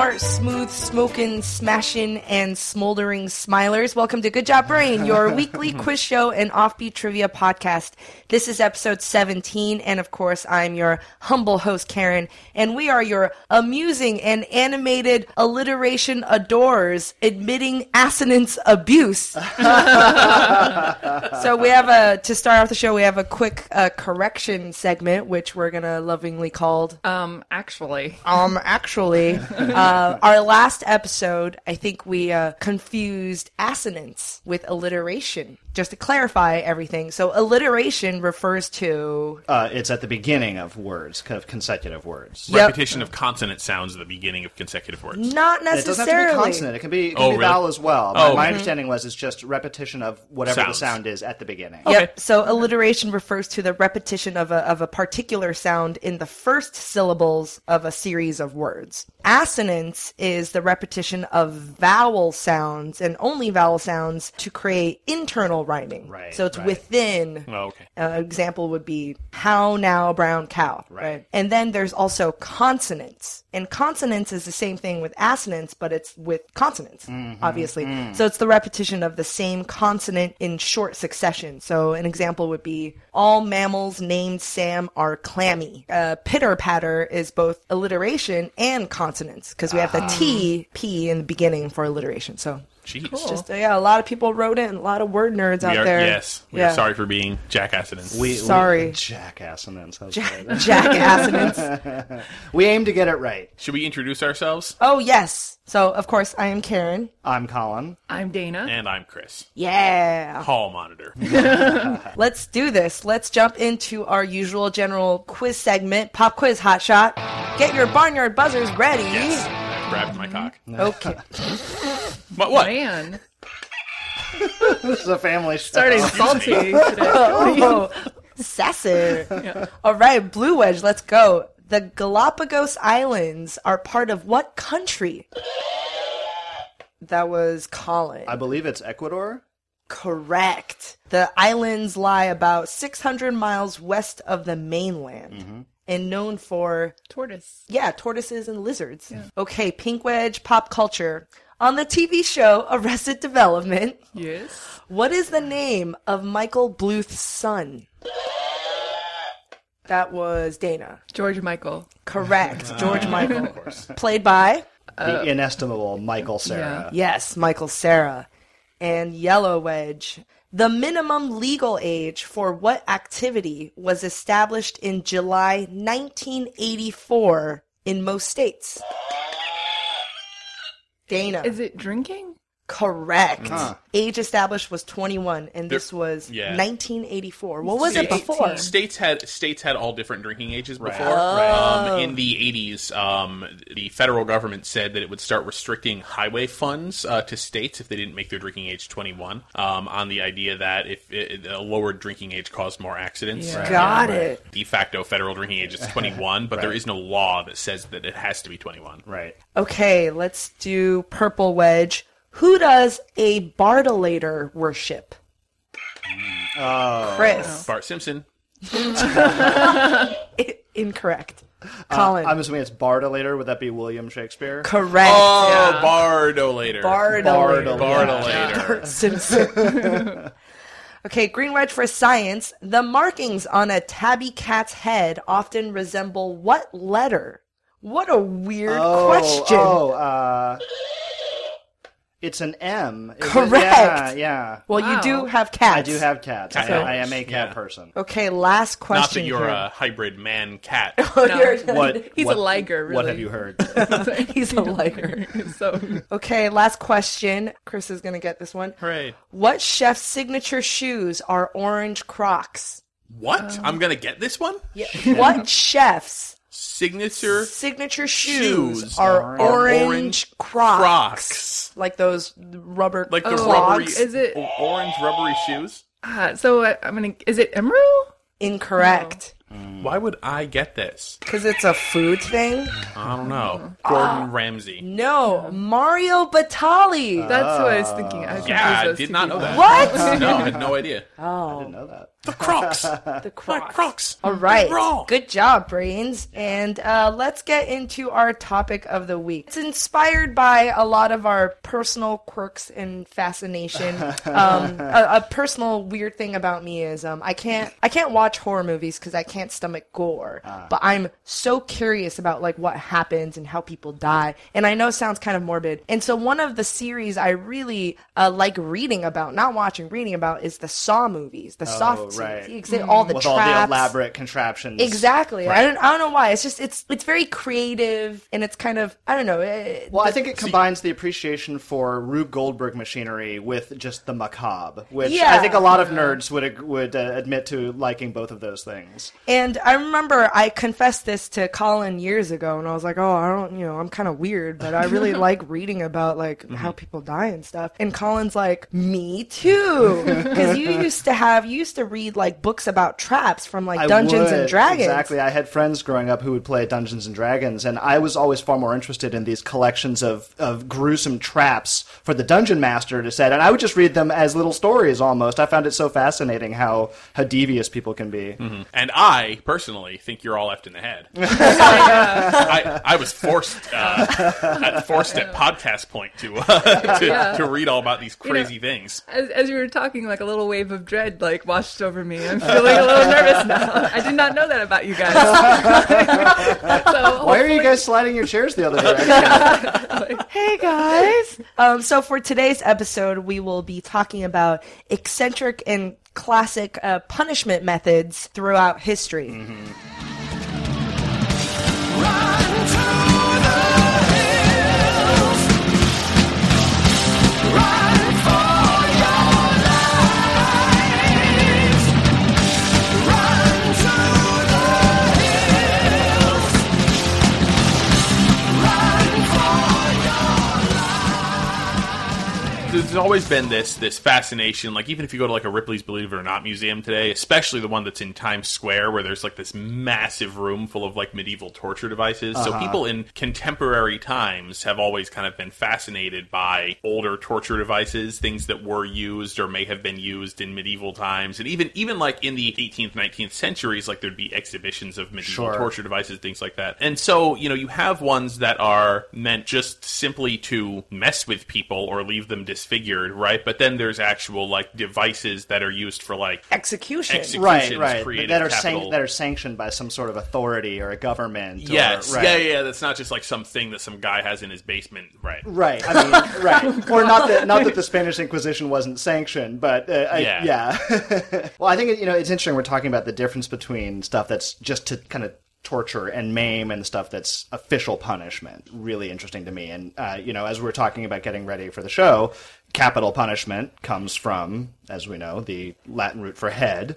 Smart, smooth, smoking, smashing, and smoldering smilers. Welcome to Good Job Brain, your weekly quiz show and offbeat trivia podcast. This is episode 17, and of course, I'm your humble host, Karen, and we are your amusing and animated alliteration adorers admitting assonance abuse. so we have a, to start off the show, we have a quick uh, correction segment, which we're gonna lovingly called Um, actually, um, actually, uh, our last episode, I think we uh, confused assonance with alliteration. Just to clarify everything, so alliteration refers to Uh, it's at the beginning of words, kind of consecutive words. Yep. Repetition of consonant sounds at the beginning of consecutive words. not And It doesn't have to necessarily. be consonant. It can be, it can Oh, be really? vowel as well. My, Oh, my okay. understanding was it's just repetition of whatever the sound is at the beginning. Yep. So alliteration refers to the repetition of a of a particular sound in the first syllables of a series of words. Assonance is the repetition of vowel sounds and only vowel sounds to create internal rhyming. Right, So it's right. within. Oh, okay. uh, example would be how now brown cow right. and then there's also consonants. And consonants is the same thing with assonance but it's with consonants obviously. so it's the repetition of the same consonant in short succession. So an example would be all mammals named sam are clammy. Uh, pitter patter is both alliteration and consonants because we have the t p in the beginning for alliteration. So Jeez. just uh, yeah a lot of people wrote in a lot of word nerds out are, there yes, we Yeah. are sorry for being jackassidents. We, Sorry. We, jackass and then sounds Jack, good. Jack assonance. We aim to get it right. Should we introduce ourselves? Oh yes. So of course I am Karen. I'm Colin. I'm Dana. And I'm Chris. Yeah. Hall monitor. Let's do this. Let's jump into our usual general quiz segment, pop quiz hot shot. Get your barnyard buzzers ready. yes. Grabbed my cock. Okay. What? What? Man, This is a family show. starting salty today. Oh, sassy. All right, Blue Wedge, let's go. The Galapagos Islands are part of what country? That was Colin. I believe it's Ecuador. Correct. The islands lie about 600 miles west of the mainland mm-hmm. And known for, Tortoise. yeah, tortoises and lizards. Okay, Pink Wedge pop culture. On the TV show Arrested Development, Yes. what is the name of Michael Bluth's son? That was Dana. George Michael. Correct. George Michael. Of course. Played by, the uh, inestimable Michael Cera. yes, Michael Cera. And Yellow Wedge. The minimum legal age for what activity was established in July 1984 in most states? Dana. Is it drinking? Correct. Age established was 21, and this was yeah. 1984. What was it before? States had states had all different drinking ages before. Oh. Um, in the 80s, um, the federal government said that it would start restricting highway funds uh, to states if they didn't make their drinking age 21, um, on the idea that if it, a lower drinking age caused more accidents. Yeah. Got it. De facto federal drinking age is 21, but there is no law that says that it has to be 21. Right. Okay, let's do Purple Wedge. Who does a Bartolator worship? Oh. Chris. Bart Simpson. I- incorrect. Colin. I'm assuming it's Bardolator. Would that be William Shakespeare? correct. Oh, Yeah. Bardolator. Bardolator. Bardolator. Bart Simpson. okay, Green Wedge for science. The markings on a tabby cat's head often resemble what letter? What a weird oh, question. Oh, uh, it's an M. Is it? Correct. Yeah, yeah. Well, you do have cats. I do have cats. I, So- I am a cat Yeah. person. Okay, last question. Not question that you're here. a hybrid man cat. Oh, No. you're- What? He's what, a liger, really. What have you heard? He's a liger. so, Okay, last question. Chris is gonna get this one. Hooray. What chef's signature shoes are orange Crocs? What? Um, I'm going to get this one? Yeah. what chef's Signature signature shoes, Shoes are are orange, orange Crocs. Crocs. Like those rubber Like the clogs. rubbery, Is it- orange rubbery shoes? uh, so I, I'm gonna. Is it Emeril? Incorrect. Why would I get this? Because it's a food thing? I don't know. Gordon Ramsay. No, Mario Batali. That's what I was thinking. I was Yeah, confused I those did two not know people. that. what? No, I had no idea. Oh I didn't know that. The Crocs. the My Crocs. Crocs. All right. Raw. Good job, brains. And uh, let's get into our topic of the week. It's inspired by a lot of our personal quirks and fascination. um, a, a personal weird thing about me is um, I can't I can't watch horror movies because I can't stomach gore. But I'm so curious about like what happens and how people die. And I know it sounds kind of morbid. And so one of the series I really uh, like reading about, not watching, reading about, is the Saw movies, the soft right. series. They- all the With traps. all the elaborate contraptions. Exactly. I don't. I don't know why. It's just. It's. It's very creative, and it's kind of. I don't know. It, Well, I think it combines the appreciation for Rube Goldberg machinery with just the macabre, which Yeah. I think a lot of nerds would would uh, admit to liking both of those things. And I remember I confessed this to Colin years ago, and I was like, "Oh, I don't. You know, I'm kind of weird, but I really like reading about like Mm-hmm. how people die and stuff." And Colin's like, "Me too," because you used to have. You used to read like books about traps from like I Dungeons and Dragons. Exactly. I had friends growing up who would play Dungeons and Dragons, and I was always far more interested in these collections of, of gruesome traps for the dungeon master to set, and I would just read them as little stories almost. I found it so fascinating how, how devious people can be. And I personally think you're all left in the head. I, I was forced, uh, at, forced at podcast point to uh, to, Yeah. to read all about these crazy things. As, as you were talking, like a little wave of dread like washed over me. I'm feeling a little nervous now. I did not know that about you guys. so Why are you guys sliding your chairs the other direction? Hey guys! Um, so for today's episode, we will be talking about eccentric and classic uh, punishment methods throughout history. There's always been this this fascination. Like even if you go to like a Ripley's Believe It or Not museum today, especially the one that's in Times Square, where there's like this massive room full of like medieval torture devices. So uh-huh. people in contemporary times have always kind of been fascinated by older torture devices, things that were used or may have been used in medieval times, and even even like in the 18th, 19th centuries, like there'd be exhibitions of medieval Sure. torture devices, things like that. And so, you know, you have ones that are meant just simply to mess with people or leave them disfigured, right? But then there's actual like devices that are used for like Execution. Execution. right, Executions right. That are san- that are sanctioned by some sort of authority or a government. or- Yes, right. yeah, yeah. That's not just like something that some guy has in his basement, right? Right. I mean, right. Or not that not that the Spanish Inquisition wasn't sanctioned, but uh, I, Yeah. yeah. well, I think you know it's interesting. We're talking about the difference between stuff that's just to kind of torture and maim and stuff that's official punishment. Really interesting to me. And uh, you know, as we're talking about getting ready for the show, capital punishment comes from, as we know, the Latin root for head.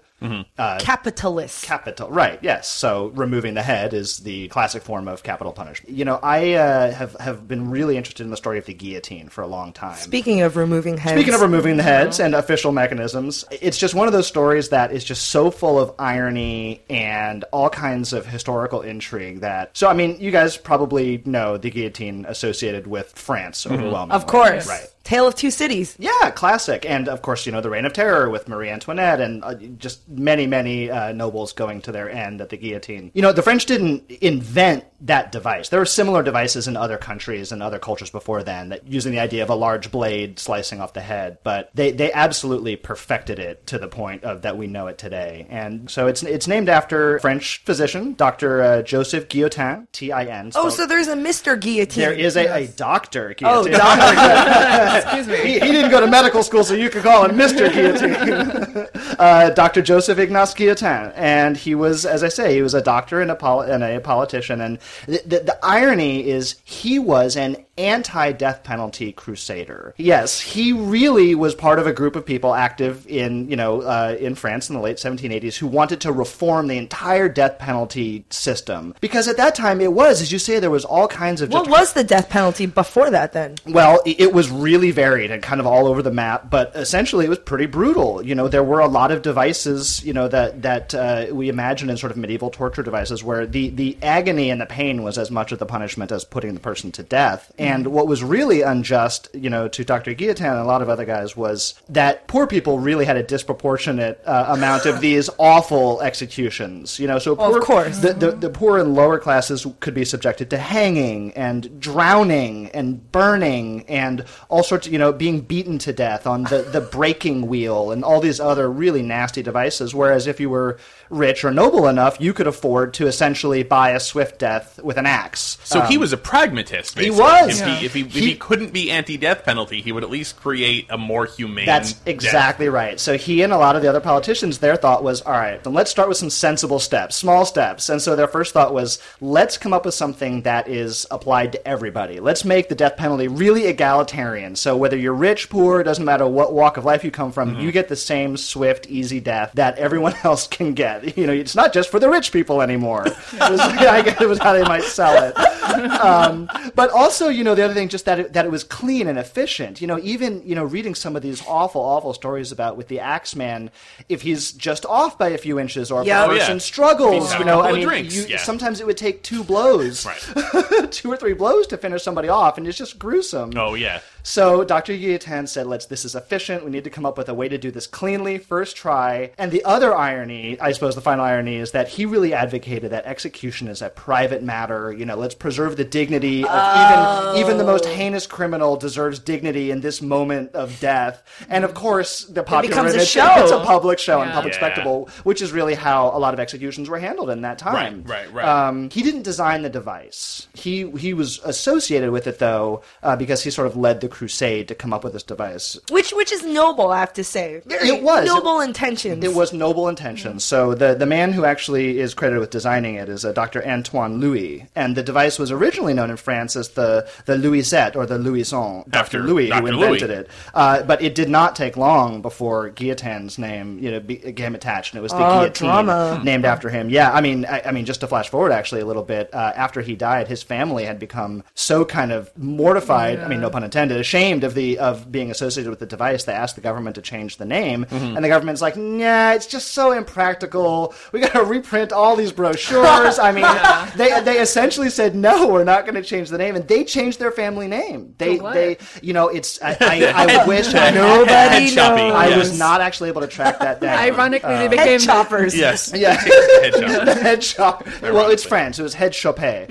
uh, Capitalist. Capital, right? Yes. So removing the head is the classic form of capital punishment. You know, I uh, have have been really interested in the story of the guillotine for a long time. Speaking of removing heads. Speaking of removing the heads and official mechanisms, it's just one of those stories that is just so full of irony and all kinds of historical intrigue that. So, I mean, you guys probably know the guillotine associated with France overwhelmingly. of course. Right. Tale of Two Cities. Yeah, classic. And of course, you know, the Reign of Terror with Marie Antoinette and uh, just many, many uh, nobles going to their end at the guillotine. You know, the French didn't invent that device. There were similar devices in other countries and other cultures before then that using the idea of a large blade slicing off the head, but they, they absolutely perfected it to the point of that we know it today. And so it's it's named after French physician, Dr. Uh, Joseph Guillotin, T-I-N. Oh, so there's a Mr. Guillotine. there is a, a doctor Oh. Doctor. Excuse me. he, he didn't go to medical school, so you could call him Mr. Guillotine. uh, Dr. Joseph Ignace Guillotin. And he was, as I say, he was a doctor and a, poli- and a politician. And the, the, the irony is he was an anti-death penalty crusader. Yes, he really was part of a group of people active in, you know, uh, in France in the late 1780s who wanted to reform the entire death penalty system. Because at that time it was, as you say, there was all kinds of What was the death penalty before that then? well, it was really varied and kind of all over the map, but essentially it was pretty brutal. You know, there were a lot of devices, you know, that that uh, we imagine in sort of medieval torture devices, where the the agony and the pain was as much of the punishment as putting the person to death. And what was really unjust, you know, to Dr. Guillotin and a lot of other guys was that poor people really had a disproportionate uh, amount of these awful executions. You know, so Well, of course. the, the, the poor and lower classes could be subjected to hanging and drowning and burning and all sorts of, you know, being beaten to death on the, the breaking wheel and all these other really nasty devices. Whereas if you were rich or noble enough, you could afford to essentially buy a swift death with an axe. So he um, was a pragmatist. Basically. was. If, he, if, he, if He- he couldn't be anti-death penalty, he would at least create a more humane. That's death. exactly right. So he and a lot of the other politicians, their thought was, all right, then let's start with some sensible steps, small steps. And so their first thought was, let's come up with something that is applied to everybody. Let's make the death penalty really egalitarian. So whether you're rich, poor, it doesn't matter what walk of life you come from, mm-hmm. you get the same swift, easy death that everyone else can get. You know, it's not just for the rich people anymore. it, was, I guess it was how they might sell it um, but also, you know, the other thing, just that it, that it was clean and efficient. You know, even you know, reading some of these awful, awful stories about with the Axeman, if he's just off by a few inches or if Yeah. a Oh, yeah. person struggles, you know, I mean, you, yeah. sometimes it would take two blows, Right. two or three blows to finish somebody off, and it's just gruesome. Oh yeah. So Dr. Guillotin said, "Let's. This is efficient. We need to come up with a way to do this cleanly, first try." And the other irony, I suppose, the final irony is that he really advocated that execution is a private matter. You know, let's preserve the dignity of even even the most heinous criminal deserves dignity in this moment of death. And of course, the popular becomes a show. It's a public show and public Yeah. spectacle, which is really how a lot of executions were handled in that time. Right, right, right. Um, he didn't design the device. He he was associated with it though, uh, because he sort of led the crusade to come up with this device. Which which is noble, I have to say. Very It was. noble intentions. It was noble intentions. So the the man who actually is credited with designing it is a Dr. Antoine Louis, and the device was originally known in France as the the Louisette or the Louison. Dr. After Louis Dr. who invented Louis. it, uh, but it did not take long before Guillotin's name you know became attached, and it was the Oh, guillotine drama. named after him. Yeah, I mean, I, I mean, just to flash forward actually a little bit, uh, after he died, his family had become so kind of mortified. I mean, no pun intended, ashamed of the of being associated with the device. They asked the government to change the name, Mm-hmm. and the government's like, "Nah, it's just so impractical. We got to reprint all these brochures." I mean, they they essentially said, "No, we're not going to change the name," and they changed their family name. They what? they you know, it's I I, I wish I Nobody Head chopping. I yes. was not actually able to track that down. Ironically, they Head became choppers. Yes. Yeah. Head chop. head shop. Well, it's France. It was head chopé.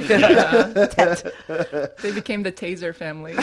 they became the Taser family.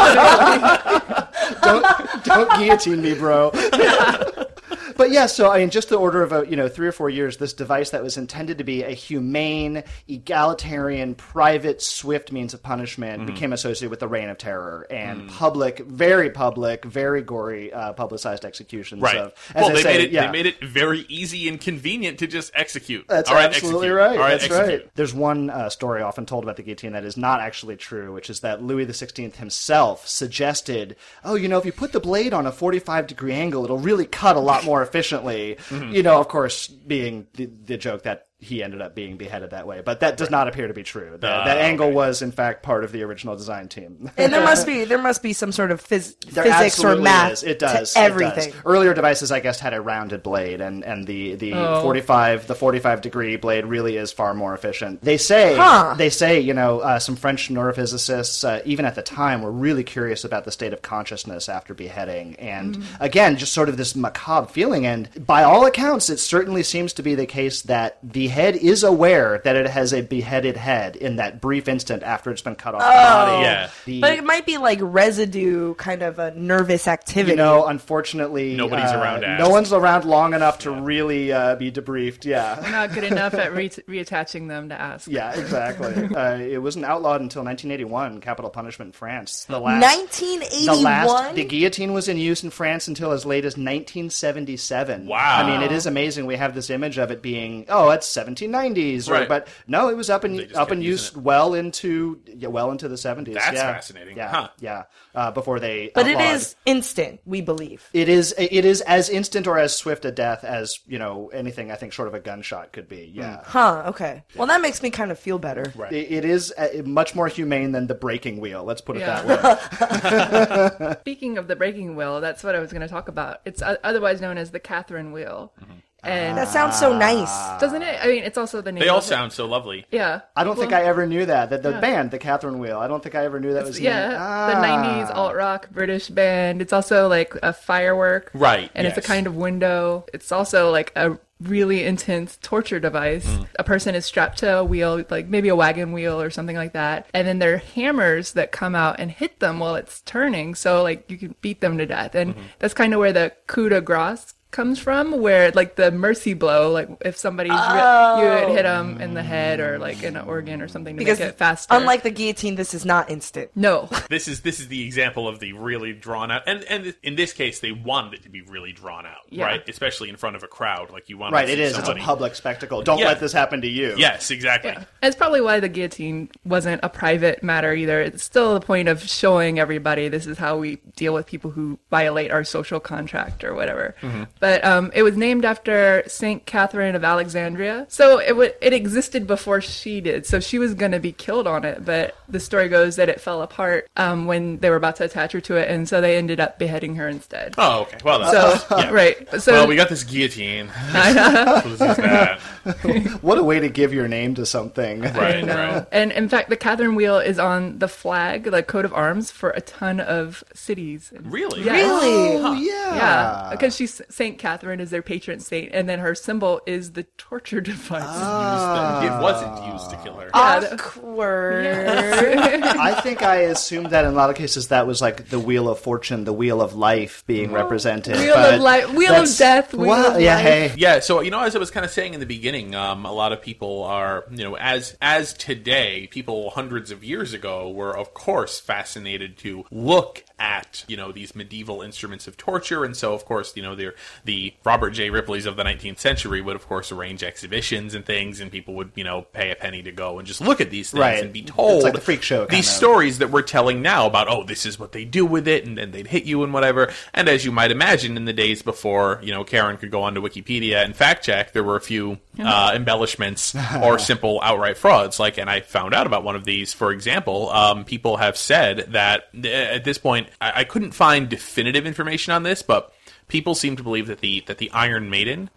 don't don't guillotine me, bro. but yeah, so I mean, just the order of a, you know three or four years, this device that was intended to be a humane, egalitarian, private, swift means of punishment became associated with the reign of terror and public, very public, very gory, uh, publicized executions. Right. Of, as well, they say, made it. yeah. They made it very easy and convenient to just execute. That's All right, absolutely execute. right. All right, That's execute. right. There's one uh, story often told about the guillotine that is not actually true, which is that Louis XVI himself suggested, "Oh, you know, if you put the blade on a 45 degree angle, it'll really cut a lot more efficiently." Mm-hmm. You know, of course, being the, the joke that he ended up being beheaded that way, but that does not appear to be true. That, Ah, that angle okay. was, in fact, part of the original design team. And there must be there must be some sort of phys- physics or math is. It does. to it everything. does. Earlier devices, I guess, had a rounded blade, and, and the the Oh. 45 the 45 degree blade really is far more efficient. They say Huh. they say you know uh, some French neurophysicists uh, even at the time were really curious about the state of consciousness after beheading, and Mm. again, just sort of this macabre feeling. And by all accounts, it certainly seems to be the case that the head is aware that it has a beheaded head in that brief instant after it's been cut off the body. Yeah. The- But it might be like residue, kind of a nervous activity. you know, unfortunately, Nobody's uh, around to No one's around long enough to really uh, be debriefed. Yeah, We're Not good enough at re- reattaching them to ask. yeah, exactly. uh, it wasn't outlawed until 1981, capital punishment in France. The last, 1981. the last, the guillotine was in use in France until as late as 1977. Wow. I mean, it is amazing. We have this image of it being, oh, it's 1790s, or, Right. but no, it was up in They up kept in use well into yeah, well into the 70s. That's yeah. fascinating. Yeah, Huh. yeah. Uh, before they, But it outlawed- is instant, we believe. It is. It is as instant or as swift a death as you know anything. I think short of a gunshot could be. Yeah. Huh, okay. Well, that makes me kind of feel better. It, it is uh, much more humane than the breaking wheel. Let's put it Yeah. that way. Speaking of the breaking wheel, that's what I was going to talk about. It's otherwise known as the Catherine wheel. And That sounds so nice. doesn't it? I mean, it's also the name. They all of it. sound so lovely. Yeah. I don't think I ever knew that. That the Yeah. band, the Catherine Wheel. I don't think I ever knew that was. the Yeah, the Ah. '90s alt rock British band. It's also like a firework, Right, And it's a kind of window. It's also like a really intense torture device. Mm. A person is strapped to a wheel, like maybe a wagon wheel or something like that, and then there are hammers that come out and hit them while it's turning. So like you can beat them to death, and Mm-hmm. that's kind of where the coup de grace comes from where like the mercy blow like if somebody's re- you would hit oh. them in the head or like in an organ or something to Because make it faster unlike the guillotine, this is not instant. no This is this is the example of the really drawn out, and and in this case, they wanted it to be really drawn out, Yeah. right? Especially in front of a crowd, like you want. Right, to it see. It's Somebody... a public spectacle. Don't Yeah. let this happen to you. Yes, exactly. And it's probably why the guillotine wasn't a private matter either. It's still the point of showing everybody this is how we deal with people who violate our social contract or whatever. Mm-hmm. But um, it was named after Saint Catherine of Alexandria, so it w- it existed before she did. So she was going to be killed on it, but the story goes that it fell apart um, when they were about to attach her to it, and so they ended up beheading her instead. Oh, okay. Well, that's, So yeah. right, so well, we got this guillotine. Let's use that. What a way to give your name to something. Right, right. And in fact, the Catherine wheel is on the flag, the coat of arms for a ton of cities. Really? Yeah. Really? Oh yeah. Yeah, because she's Saint Catherine is their patron saint, and then her symbol is the torture device. Ah. It wasn't used to kill her. Yeah, the- Awkward. I think I assumed that in a lot of cases that was like the wheel of fortune, the wheel of life being represented. Wheel of life- wheel of death, wheel Well, of yeah, life. hey. Yeah, so you know, as I was kind of saying in the beginning, um, a lot of people are, you know, as as today, people hundreds of years ago were, of course, fascinated to look at, you know, these medieval instruments of torture, and so, of course, you know, they're, the Robert J. Ripley's of the 19th century would, of course, arrange exhibitions and things, and people would, you know, pay a penny to go and just look at these things Right. and be told It's like the freak show these of. stories that we're telling now about, oh, this is what they do with it, and then they'd hit you and whatever. And as you might imagine, in the days before, you know, Karen could go onto Wikipedia and fact check, there were a few uh, embellishments or simple outright frauds. Like, and I found out about one of these. For example, um, people have said that uh, at this point, I, I couldn't find definitive information on this, but. People seem to believe that the that the Iron Maiden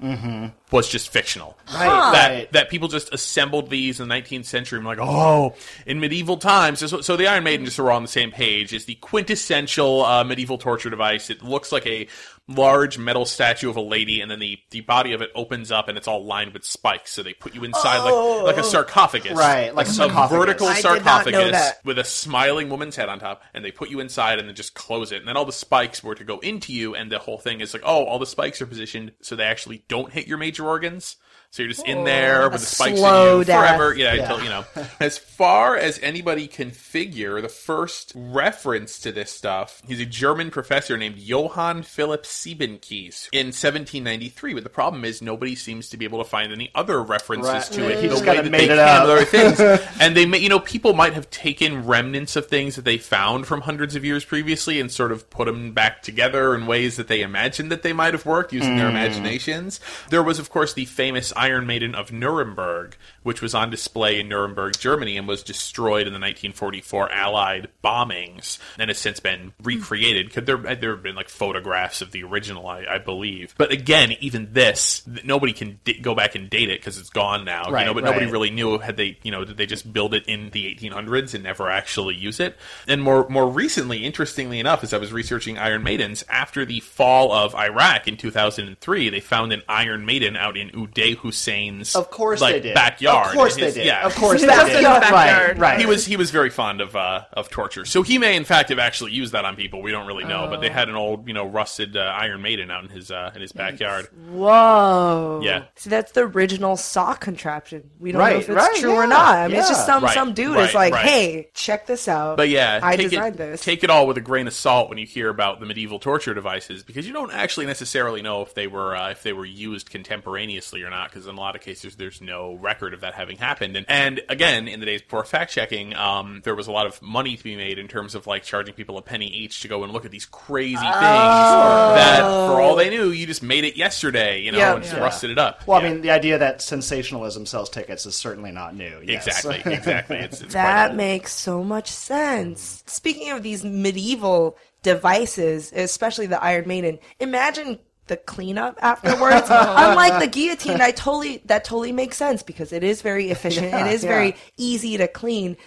was just fictional. Right, That that people just assembled these in the 19th century and were like, oh, in medieval times. So, so the Iron Maiden, just so we're all on the same page, is the quintessential uh, medieval torture device. It looks like a large metal statue of a lady, and then the, the body of it opens up and it's all lined with spikes. So they put you inside like oh. like a sarcophagus, Right, like a sarcophagus. vertical I did not know sarcophagus with a smiling woman's head on top, and they put you inside and then just close it. And then all the spikes were to go into you, and the whole thing is like, oh, all the spikes are positioned so they actually don't hit your major organs. So you're just in there with the spikes in you death. forever. Yeah, until you know. As far as anybody can figure, the first reference to this stuff, he's a German professor named Johann Philipp Siebenkees in 1793. But the problem is nobody seems to be able to find any other references Right. to it. He the just way kinda that made they it up. other things. and they, may, you know, people might have taken remnants of things that they found from hundreds of years previously and sort of put them back together in ways that they imagined that they might have worked using their hmm. imaginations. There was, of course, the famous Iron Maiden of Nuremberg, which was on display in Nuremberg, Germany, and was destroyed in the 1944 Allied bombings, and has since been recreated. Could there there have been like photographs of the original, I, I believe. But again, even this, nobody can d- go back and date it because it's gone now. you Right, know, but nobody really knew had they, you know, did they just build it in the 1800s and never actually use it? And more more recently, interestingly enough, as I was researching Iron Maidens, after the fall of Iraq in 2003, they found an Iron Maiden out in Uday Hussein's Of course like, they did. backyard. Backyard. Of course in they did. Yeah, Of course they Just did. in the backyard. Right, right. He was he was very fond of uh, of torture, so he may in fact have actually used that on people. We don't really know, but they had an old you know rusted uh, Iron Maiden out in his uh, in his backyard. Whoa. Yeah. See, that's the original saw contraption. We don't know if it's right, true yeah, or not. I mean, it's just some Right, some dude right, is like, right. hey, check this out. But yeah, I take designed it, this. Take it all with a grain of salt when you hear about the medieval torture devices, because you don't actually necessarily know if they were uh, if they were used contemporaneously or not. Because in a lot of cases, there's no record of that having happened. And, and again, in the days before fact checking, um, there was a lot of money to be made in terms of like charging people a penny each to go and look at these crazy things that, for all they knew, you just made it yesterday, you know, Yeah. and just Yeah. rusted it up. Well, Yeah. I mean, the idea that sensationalism sells tickets is certainly not new. Yes. exactly, exactly. It's, it's That makes so much sense. Speaking of these medieval devices, especially the Iron Maiden, imagine the cleanup afterwards. Unlike the guillotine, I totally that totally makes sense because it is very efficient. Yeah, it is yeah. very easy to clean.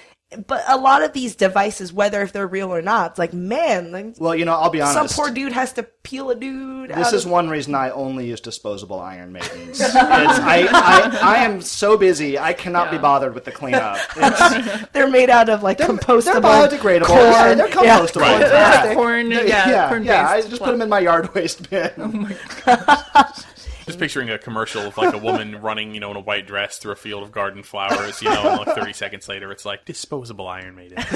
But a lot of these devices, whether if they're real or not, it's like man, like well, you know, I'll be honest. some poor dude has to peel a dude. This out is of- one reason I only use disposable Iron Maidens. It's, I, I, I am so busy, I cannot be bothered with the cleanup. It's, they're made out of like compostable. they're biodegradable. corn. Yeah, they're compostable. Right. in fact. corn, yeah, yeah, corn yeah, I based just put them in my yard waste bin. Oh Just picturing a commercial of like a woman running, you know, in a white dress through a field of garden flowers, you know, and like 30 seconds later, it's like disposable Iron Maiden.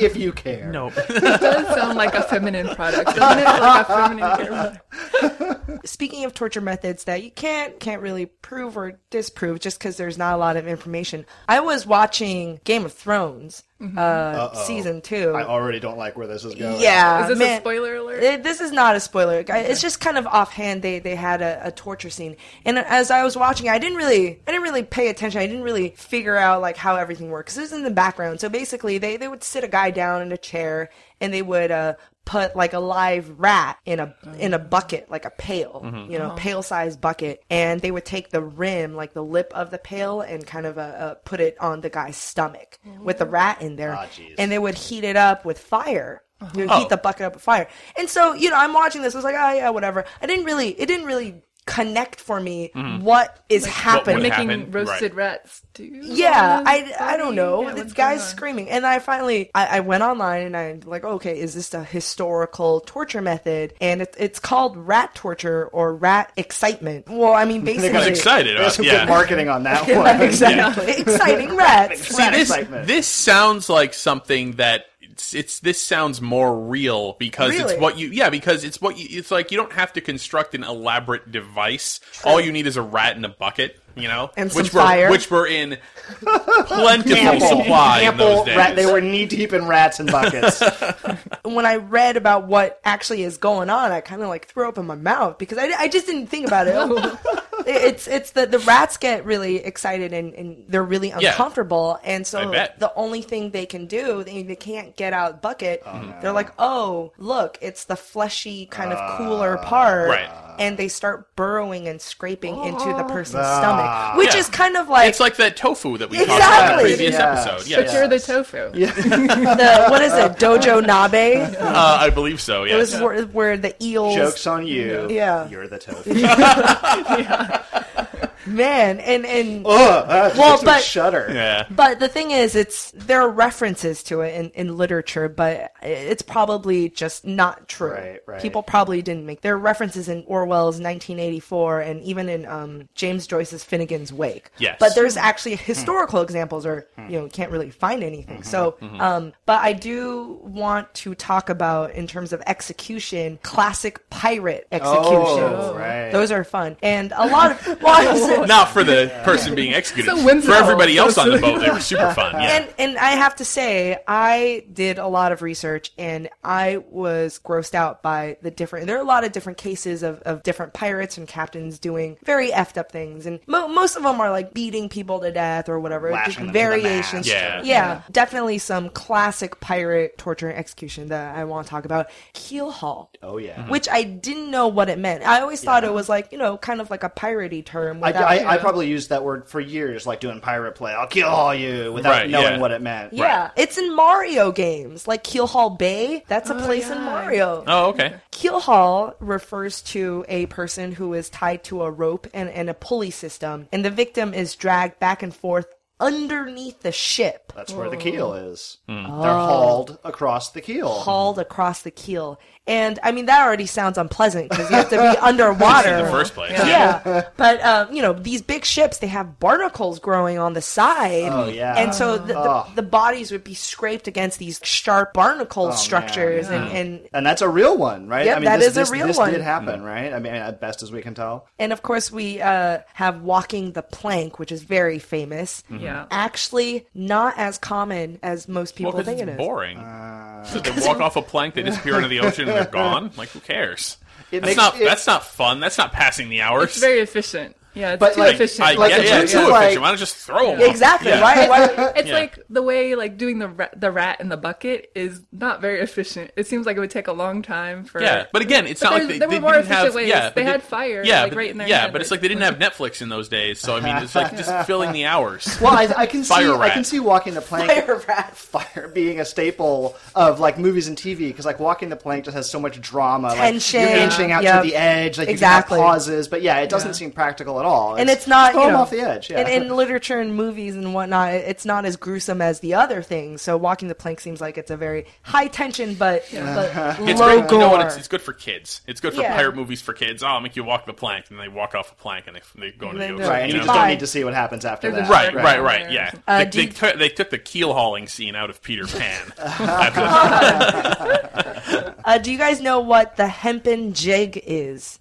if you care. Nope. It does sound like a feminine product, doesn't it? Like a feminine care product. speaking of torture methods that you can't can't really prove or disprove just because there's not a lot of information i was watching game of thrones uh season two I already don't like where this is going. yeah Is this man. a spoiler alert? It- this is not a spoiler. I- It's just kind of offhand. They they had a, a torture scene, and as I was watching, I didn't really I didn't really pay attention. I didn't really figure out like how everything works. This was in the background. So basically, they they would sit a guy down in a chair, and they would uh, put like a live rat in a in a bucket, like a pail, you know, pail sized bucket, and they would take the rim, like the lip of the pail, and kind of uh, uh, put it on the guy's stomach with the rat in there, jeez. and they would heat it up with fire. You would Oh. heat the bucket up with fire. And so, you know, I'm watching this. I was like, oh yeah, whatever. I didn't really, it didn't really connect for me mm-hmm. what is happening. would Making happened, roasted right. rats stew. yeah, I, I don't know. Yeah, this guy's screaming. And I finally, I, I went online and I'm like, okay, is this a historical torture method? And it, it's called rat torture or rat excitement. Well, I mean, They basically. got excited There's about- some yeah. good marketing on that Yeah, one. exactly. Exciting rats. See, Rat this, excitement. this sounds like something that it's, it's this sounds more real because Really? it's what you yeah because it's what you it's like you don't have to construct an elaborate device. All you need is a rat in a bucket, you know, And which some were fire. which were in plentiful Ample, supply in those days. rat. They were knee deep in rats and buckets. when I read about what actually is going on, I kind of like threw up in my mouth because I, I just didn't think about it. it's it's the the rats get really excited and, and they're really Yeah. uncomfortable, and I so bet. the only thing they can do they, they can't get out bucket. Oh, They're like, oh look, it's the fleshy kind of ah. cooler part, Right. And they start burrowing and scraping into the person's Ah. stomach, which Yeah. is kind of like, It's like that tofu that we talked about in the previous Yeah. episode. But Yes. you're the tofu. the what is it, dojo nabe? Uh, I believe so. It Yes. was where, where the eels. Jokes on you. Yeah. You're the tofu. Man, and and Ugh, Well, but- shudder. yeah. but the thing is, it's there are references to it in, in literature, but it's probably just not true. Right, right. People probably didn't make. There are references in Orwell's 1984 and even in um, James Joyce's Finnegan's Wake. Yes. But there's actually historical examples, or you know, can't really find anything. So, um, but I do want to talk about in terms of execution, classic pirate executions. Oh, right. Those are fun, and a lot of well, Not for the person being executed. So for everybody else on the boat, they were super fun. Yeah. And and I have to say, I did a lot of research and I was grossed out by the different. There are a lot of different cases of, of different pirates and captains doing very effed up things, and mo- most of them are like beating people to death or whatever. Lashing Just them to the variations. mast. Yeah. yeah, definitely some classic pirate torture and execution that I want to talk about. Keel haul. Oh yeah. Which I didn't know what it meant. I always thought it was like, you know, kind of like a piratey term I, without I, I probably used that word for years, like doing pirate play. I'll kill all you without Right, knowing yeah. what it meant. Yeah, it's in Mario games, like Keel Hall Bay. That's a place in. Mario. Oh, okay. Keel haul refers to a person who is tied to a rope and, and a pulley system, and the victim is dragged back and forth underneath the ship, That's where the keel is. Hmm. They're hauled across the keel. hauled across the keel. And I mean, that already sounds unpleasant because you have to be underwater. In the first place. yeah, but um, you know these big ships they have barnacles growing on the side. Oh, yeah. and so the, Oh. the, the bodies would be scraped against these sharp barnacle structures, and, and And that's a real one, right? Yep, I mean, that this, is a this, real this one. did happen, right? I mean, at best as we can tell. And of course, we uh, have walking the plank, which is very famous. Yeah. Actually, not as common as most people Well, 'cause think it's it is. boring. So they walk off a plank, they disappear into the ocean, and they're gone. Like, who cares? It That's makes not. it- that's not fun. That's not passing the hours. It's very efficient. Yeah, it's But, too like, efficient. I, like, yeah, yeah, it's too of, like- efficient. Why don't just throw them? Exactly. Yeah. Why? why It's Yeah. like the way like doing the ra- the rat in the bucket is not very efficient. It seems like it would take a long time for. Yeah, but again, it's But not like there's- they, there they were more efficient have. ways. Yeah, They but had fire, Yeah, like, but, right in their yeah, hand. but it's like they didn't have Netflix in those days. So I mean, it's like just filling the hours. Well, I, I can see. Fire I can see walking the plank. Fire rat. Fire being a staple of like movies and TV because like walking the plank just has so much drama, Tension. Like, you're inching out to the edge, like Exactly. you pauses, but yeah, it doesn't seem practical at all. and it's not throw you 'em know, off the edge. Yeah. in, in literature and movies and whatnot, it's not as gruesome as the other things. So walking the plank seems like it's a very high tension, but, but It's low great. You know what? It's, it's good for kids. It's good for Yeah. pirate movies for kids. Oh, I'll make you walk the plank, and they walk off the plank, and they, they go into the Then ocean. right, and you know? just don't need to see what happens after There's a that. Right, Right. right, right. Yeah, Uh, they, they, you- took, they took the keel hauling scene out of Peter Pan. Uh, do you guys know what the hempen jig is?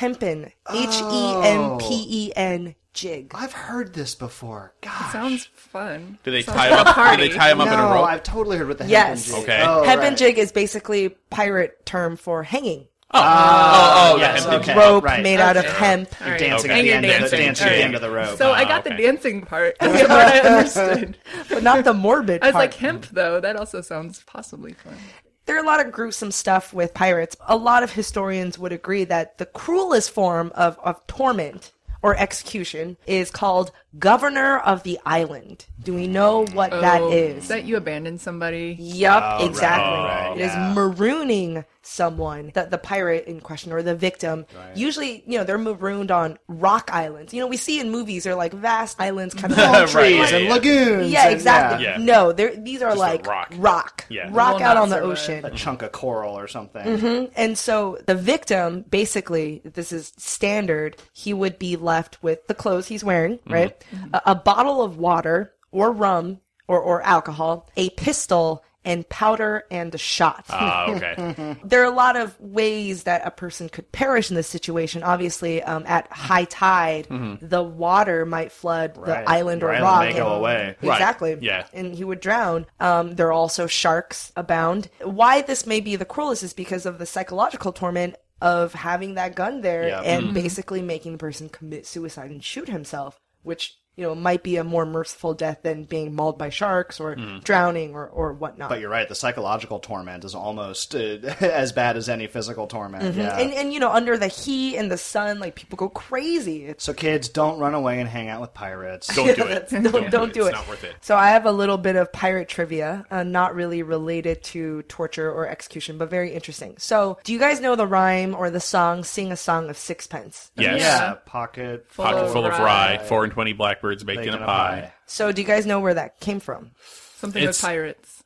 Hempen, H E M P E N jig. I've heard this before. God, sounds fun. do they Sounds tie like him a up? Do party. they tie him up in a no, rope? I've totally heard what the Yes. hempen jig. Okay. Oh, Hempen right. jig is basically pirate term for hanging. Oh, oh, oh, yes, yeah. okay. Rope right. made out of Okay. hemp. All right. Dancing at the And end, you're of the, dancing. dancing at the All end of the rope. So I Ah, got the okay. dancing part. The part I understood. but not the morbid I was part. like hemp though. That also sounds possibly fun. There are a lot of gruesome stuff with pirates. A lot of historians would agree that the cruelest form of, of torment or execution is called governor of the island. Do we know what that Oh, is? that you abandoned somebody? Yup, Oh, exactly. right, It is yeah. marooning someone, the, the pirate in question or the victim. Usually, you know, they're marooned on rock islands. You know, we see in movies they're like vast islands kind of Right, trees yeah, and yeah. lagoons. Yeah, and, exactly. Yeah. No, they're these are Just like rock. rock, Yeah. rock out on the ocean. a chunk of coral or something. Mm-hmm. And so the victim, basically, this is standard, he would be left with the clothes he's wearing, Mm-hmm. Right? A, a bottle of water or rum or, or alcohol, a pistol, and powder and a shot. Ah, okay. there are a lot of ways that a person could perish in this situation. Obviously, um, at high tide, the water might flood Mm-hmm. Right. the island or Your island rock. may go and- away. Right. Exactly. Yeah. And he would drown. Um, there are also sharks abound. Why this may be the cruelest is because of the psychological torment of having that gun there Yeah. and basically making the person commit suicide and shoot himself, which you know might be a more merciful death than being mauled by sharks or drowning or, or whatnot. But you're right. The psychological torment is almost uh, as bad as any physical torment. Yeah. and and you know under the heat and the sun, like people go crazy. It's so kids, don't run away and hang out with pirates. Don't do it. That's- don't, don't do It's it. not worth it. So I have a little bit of pirate trivia, uh, not really related to torture or execution, but very interesting. So, do you guys know the rhyme or the song "Sing a Song of Sixpence"? Yes. Yeah, pocket Full Pocket of full of rye. rye, four and twenty blackbirds baked in a pie. So, do you guys know where that came from? Something It's- with pirates.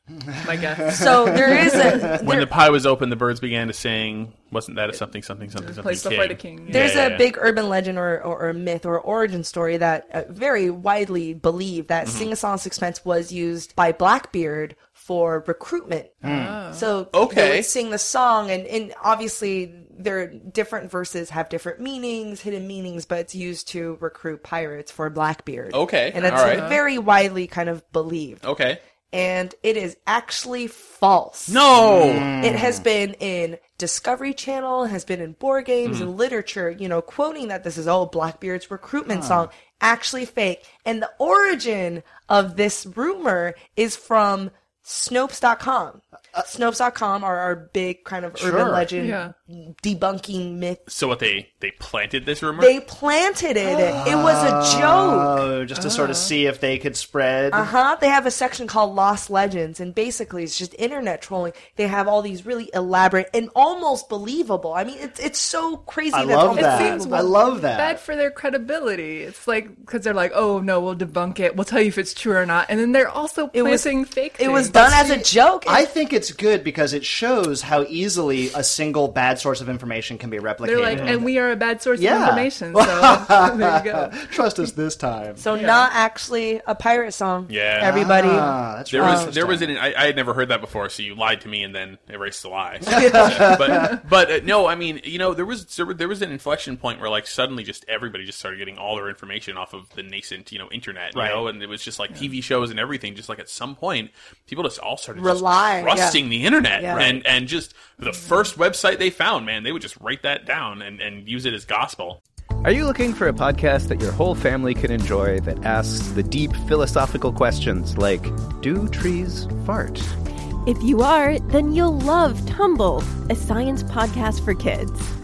My guess. So there is a When there- the pie was open, the birds began to sing. Wasn't that a something, something, something, something? Place before the king. There's Yeah, a yeah. big urban legend or, or, or myth or origin story that uh, very widely believed that Mm-hmm. Sing a Song of Sixpence was used by Blackbeard for recruitment. So they Okay. would sing the song, and, and obviously their different verses have different meanings, hidden meanings, but it's used to recruit pirates for Blackbeard. Okay, and it's all right. very widely kind of believed, Okay. and it is actually false. No. It has been in Discovery Channel, has been in board games and literature, you know, quoting that this is, oh, Blackbeard's recruitment song. Actually fake. And the origin of this rumor is from Snopes.com. Uh, uh, Snopes.com are our big kind of urban legend Yeah. Debunking myth. So what they they planted this rumor? They planted it. It was a joke. Oh, just to sort of see if they could spread. Uh huh. They have a section called Lost Legends, and basically it's just internet trolling. They have all these really elaborate and almost believable. I mean, it's it's so crazy. I that's love almost that. believable. I love that. bad for their credibility. It's like because they're like, oh no, we'll debunk it. We'll tell you if it's true or not, and then they're also It was- planting fake. It was things. done as a joke. I think it's good because it shows how easily a single bad source of information can be replicated. They're like, and we are a bad source Yeah. of information. So there you go. Trust us this time. so not actually a pirate song. Yeah. Everybody. Ah, that's There right. was there was an I, I had never heard that before, so you lied to me and then erased the lie. but but uh, no, I mean you know there was there, there was an inflection point where like suddenly just everybody just started getting all their information off of the nascent you know internet, you Right. know, and it was just like TV shows and everything. Just like at some point, people just all started just Rely, trusting the internet Yeah. and and just the first website they found, man, they would just write that down and and use it as gospel. Are you looking for a podcast that your whole family can enjoy that asks the deep philosophical questions like Do trees fart? If you are, then you'll love Tumble, a science podcast for kids.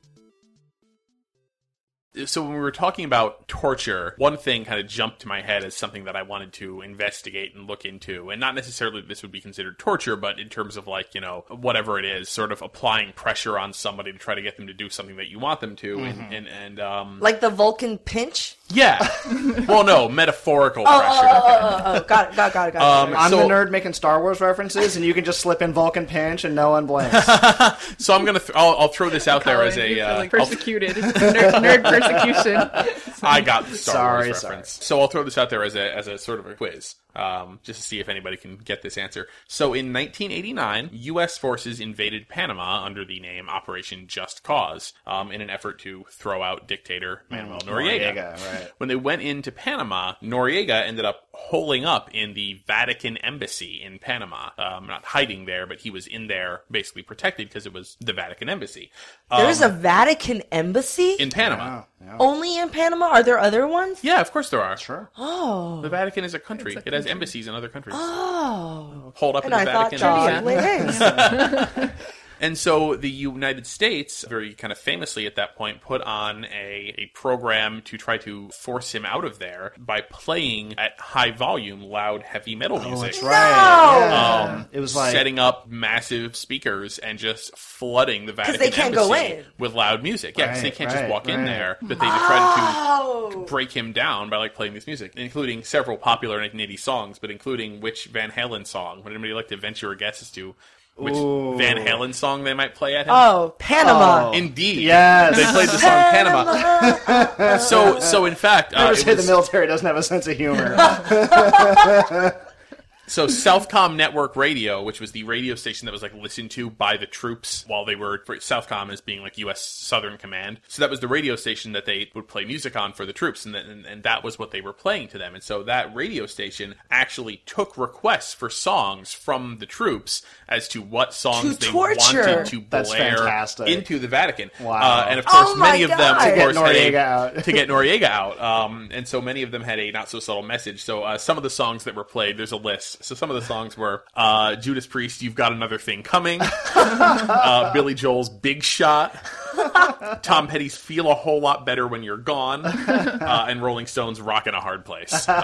So when we were talking about torture, one thing kind of jumped to my head as something that I wanted to investigate and look into, and not necessarily this would be considered torture, but in terms of like you know whatever it is, sort of applying pressure on somebody to try to get them to do something that you want them to, and and, and um, Like the Vulcan pinch. Yeah, well, no, metaphorical Oh, pressure. oh, oh, oh, oh, got it, got it, got it, got it. Um, I'm so- the nerd making Star Wars references, and you can just slip in Vulcan Pinch, and no one blinks. So I'm gonna th- I'll, I'll throw this out there as a uh, feeling I'll- persecuted. nerd, nerd persecution. I got the Star Sorry, Wars sorry. reference. So I'll throw this out there as a as a sort of a quiz, um, just to see if anybody can get this answer. So in 1989, U.S. forces invaded Panama under the name Operation Just Cause, um, in an effort to throw out dictator Manuel Noriega. Noriega, right. When they went into Panama, Noriega ended up holing up in the Vatican embassy in Panama. Um, not hiding there, but he was in there basically protected because it was the Vatican embassy. Um, There's a Vatican embassy in Panama. Only in Panama. Are there other ones? Yeah, of course there are. Sure. Oh, The Vatican is a country. it has embassies in other countries. oh. Hold up And in I the thought Vatican. God embassy. lives. And so the United States, very kind of famously at that point, put on a, a program to try to force him out of there by playing at high volume loud heavy metal music. Oh, that's right. No! Yeah. Um, it was like setting up massive speakers and just flooding the Vatican they can't go in. with loud music. Yeah, because they can't just right, walk in there. But they tried Oh. to break him down by like playing this music, including several popular 1980 songs, but including which Van Halen song. Would anybody like to venture a guess as to which Ooh. Van Halen song they might play at him? Oh, Panama. Oh. Indeed. Yes. They played the song Panama. so, so in fact, uh, Never it say was- the military doesn't have a sense of humor. So Southcom Network Radio, which was the radio station that was like listened to by the troops while they were for Southcom as being like U.S. Southern Command. So that was the radio station that they would play music on for the troops, and, and and that was what they were playing to them. And so that radio station actually took requests for songs from the troops as to what songs To they torture. wanted to That's blare into the Vatican. Wow. Uh, and of course, Oh my many of them, God. of To get course, had a- Noriega out. to get Noriega out. Um, and so many of them had a not so subtle message. So uh, some of the songs that were played, there's a list. So some of the songs were uh, Judas Priest, "You've Got Another Thing Coming," uh, Billy Joel's "Big Shot." Tom Petty's "Feel a Whole Lot Better When You're Gone," uh, and Rolling Stones' "Rock and a Hard Place." Uh, Some of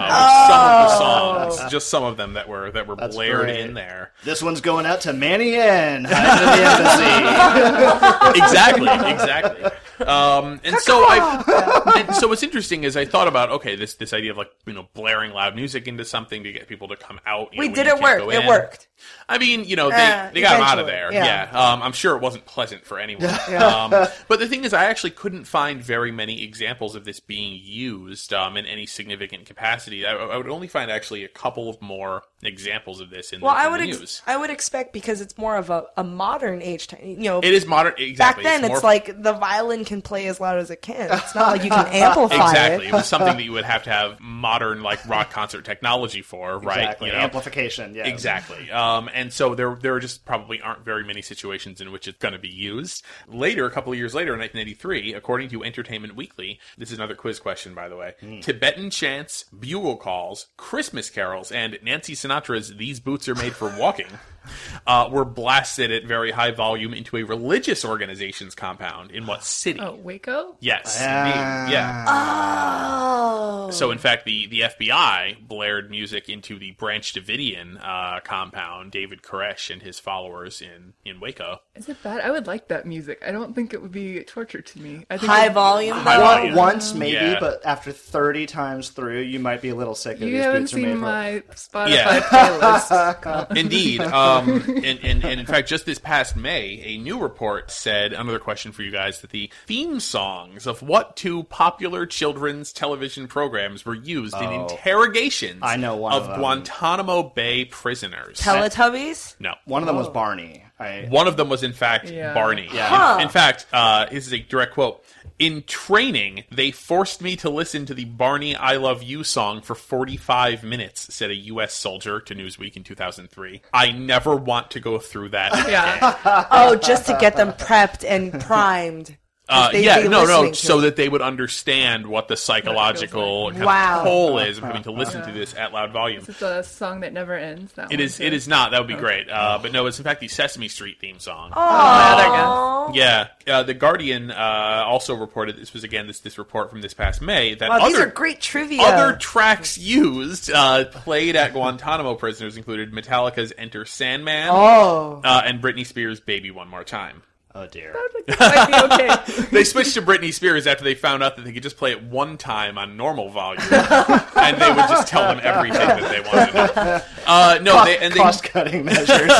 the songs, just some of them that were that were That's blared great. in there. This one's going out to Manny N. the embassy. exactly, exactly. Um, and so I, and so what's interesting is I thought about okay, this this idea of like you know blaring loud music into something to get people to come out. We know, did it work. It worked. I mean, you know, they, Uh, they got him out of there. yeah. Yeah. Um, I'm sure it wasn't pleasant for anyone. um, but the thing is, I actually couldn't find very many examples of this being used um, in any significant capacity. I, I would only find actually a couple of more examples of this in Well, the, I would the ex- news. I would expect because it's more of a, a modern age time. You know, It is modern. Exactly. back then more it's like the violin can play as loud as it can. It's not like you can amplify Exactly. it. It was something that you would have to have modern like rock concert technology for, right? Exactly. You know? Amplification. Yeah. Exactly. Um, Um, and so there, there just probably aren't very many situations in which it's going to be used. Later, a couple of years later, in 1983, according to Entertainment Weekly, this is another quiz question, by the way. Hmm. Tibetan chants, bugle calls, Christmas carols, and Nancy Sinatra's "These Boots Are Made for Walking" uh, were blasted at very high volume into a religious organization's compound in what city? Oh, Waco? Yes, Ah. Yeah. Oh. So, in fact, the, the FBI blared music into the Branch Davidian uh, compound, David Koresh and his followers in, in Waco. Is it bad? I would like that music. I don't think it would be torture to me. I think High volume, High though. volume. Once maybe, Yeah. but after 30 times through, you might be a little sick of You these haven't boots are made seen my Spotify Yeah. playlist. Indeed. Um, and, and, and in fact, just this past May, a new report said another question for you guys that the theme songs of what two popular children's television programs were used in Oh. interrogations I know one of of them. Guantanamo Bay prisoners. Teletubbies? no. One of them Oh. was Barney. I, One of them was, in fact, Yeah. Barney. Yeah. Huh. In, in fact, uh, this is a direct quote. In training, they forced me to listen to the Barney I Love You song for 45 minutes, said a U.S. soldier to Newsweek in 2003. I never want to go through that. yeah. Oh, just to get them prepped and primed. 'Cause Uh, they'd yeah, no, no, so it. that they would understand what the psychological kind Wow. of toll is of having to listen to this at loud volume. It's a song that never ends. That It one, is. too. It is not. That would be great. Uh, but no, it's in fact the Sesame Street theme song. Aw. Yeah, uh, the Guardian uh, also reported this was again this this report from this past May that Wow, other these are great trivia. other tracks used uh, played at Guantanamo prisoners included Metallica's "Enter Sandman" oh. uh, and Britney Spears' "Baby One More Time." Oh dear. Might be okay. They switched to Britney Spears after they found out that they could just play it one time on normal volume, and they would just tell them everything that they wanted. to know. Uh, no, they, and they Cost cutting measures.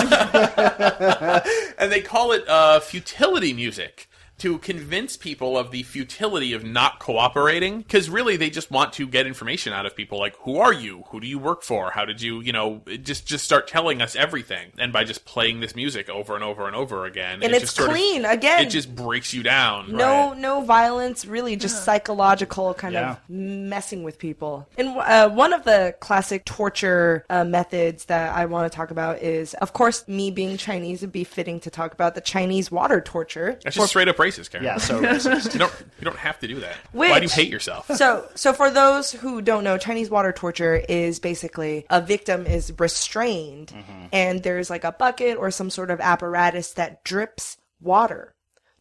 and they call it uh, futility music to convince people of the futility of not cooperating because really they just want to get information out of people like who are you who do you work for how did you you know just just start telling us everything and by just playing this music over and over and over again And it it's just sort of- clean, again. it just breaks you down No, right? no violence. Really, just psychological kind Yeah. of messing with people. And uh, one of the classic torture uh, methods that I want to talk about is, of course, me being Chinese, it'd be fitting to talk about the Chinese water torture. that's just straight up racist Karen. yeah, so racist. you don't you don't have to do that why do you hate yourself so, so for those who don't know, Chinese water torture is basically a victim is restrained, mm-hmm. and there's like a bucket or some sort of apparatus that drips water.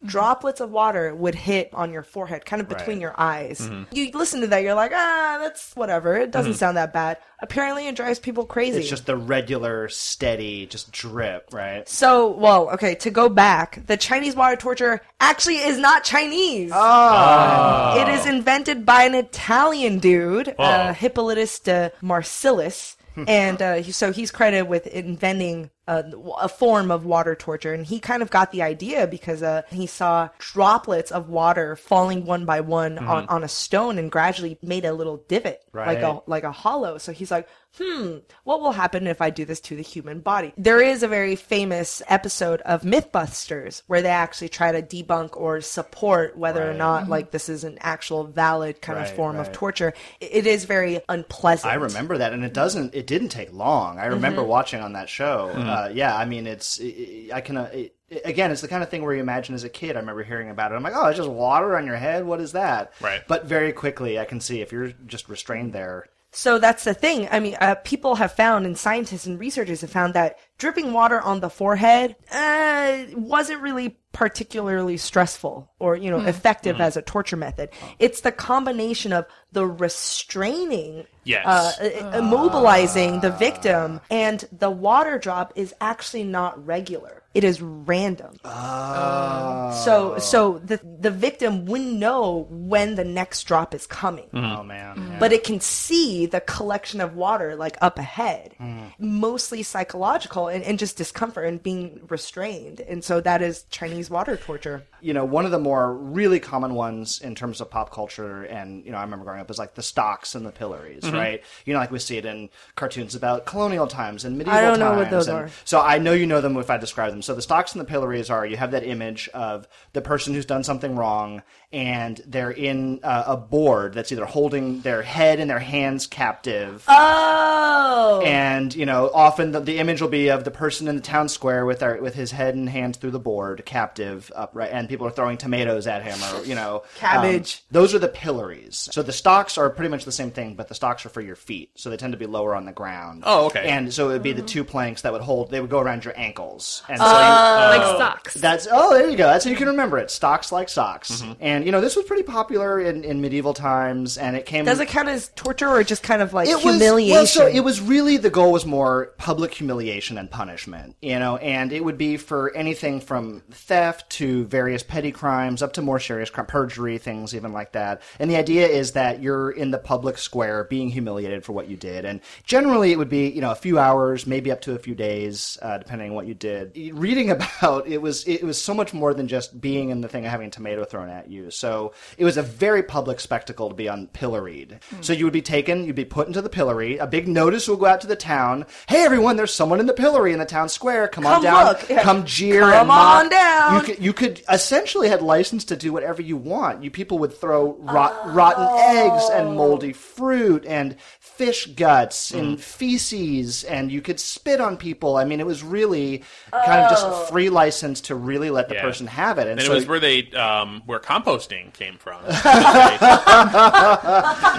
Droplets of water would hit on your forehead, kind of between Right. your eyes. You listen to that, you're like, ah, that's whatever. It doesn't sound that bad. Apparently, it drives people crazy. It's just the regular, steady, just drip, right? so, well, okay, to go back, the Chinese water torture actually is not Chinese. Oh. It is invented by an Italian dude, Oh. uh, Hippolytus de Marsiliis. and uh, so he's credited with inventing a, a form of water torture, and he kind of got the idea because uh, he saw droplets of water falling one by one on, on a stone and gradually made a little divot, like a like a hollow. So he's like, hmm, what will happen if I do this to the human body? There is a very famous episode of Mythbusters where they actually try to debunk or support whether or not like this is an actual valid kind of Right, form of torture. It is very unpleasant. I remember that, and it doesn't. It didn't take long. I remember Mm-hmm. watching on that show. Uh, yeah, I mean, it's. i I can. Uh, it, again, it's the kind of thing where you imagine as a kid. I remember hearing about it. I'm like, oh, it's just water on your head. What is that? Right. But very quickly, I can see if you're just restrained there. So that's the thing. I mean, uh, people have found, and scientists and researchers have found that dripping water on the forehead uh, wasn't really particularly stressful or you know effective as a torture method. It's the combination of the restraining, Yes. uh, uh, immobilizing the victim, and the water drop is actually not regular. It is random. Oh. So so the the victim wouldn't know when the next drop is coming mm-hmm. Oh man. yeah. but it can see the collection of water like up ahead mm. mostly psychological and, and just discomfort and being restrained and so that is chinese water torture you know, one of the more really common ones in terms of pop culture, and you know, I remember growing up is like the stocks and the pillories, Mm-hmm. right? You know, like we see it in cartoons about colonial times and medieval I don't know what those and- are. So I know you know them if I describe them. So the stocks and the pillories are you have that image of the person who's done something wrong, and they're in uh, a board that's either holding their head and their hands captive. oh And you know, often the, the image will be of the person in the town square with their with his head and hands through the board, captive, upright, and people are throwing tomatoes at him, or you know, Cabbage. um, those are the pillories. So the stocks are pretty much the same thing, but the stocks are for your feet, so they tend to be lower on the ground. Oh, okay. And so it would be the two planks that would hold. They would go around your ankles, and so Oh. like socks. that's oh, there you go. That's how you can remember it. Stocks like socks, Mm-hmm. and you know this was pretty popular in, in medieval times, and it came. does it count as torture or just kind of like It was- humiliation well, so it was really the goal was more public humiliation and punishment, you know, and it would be for anything from theft to various petty crimes up to more serious crime, perjury, things even like that. And the idea is that you're in the public square being humiliated for what you did, and generally it would be you know a few hours, maybe up to a few days, uh, depending on what you did. Reading about it was it was so much more than just being in the thing of having a tomato thrown at you. So it was a very public spectacle to be on pilloried. So you would be taken, you'd be put into the pillory. A big notice will go out to the town. Hey, everyone, there's someone in the pillory in the town square. Come, on down. look. Come jeer Come and mock. on down. You could, you could essentially had license to do whatever you want. You people would throw rot, rotten eggs and moldy fruit and fish guts Mm. and feces, and you could spit on people. I mean, it was really kind of just free license to really let the Yeah. person have it. And And so it was where they um, where composting came from.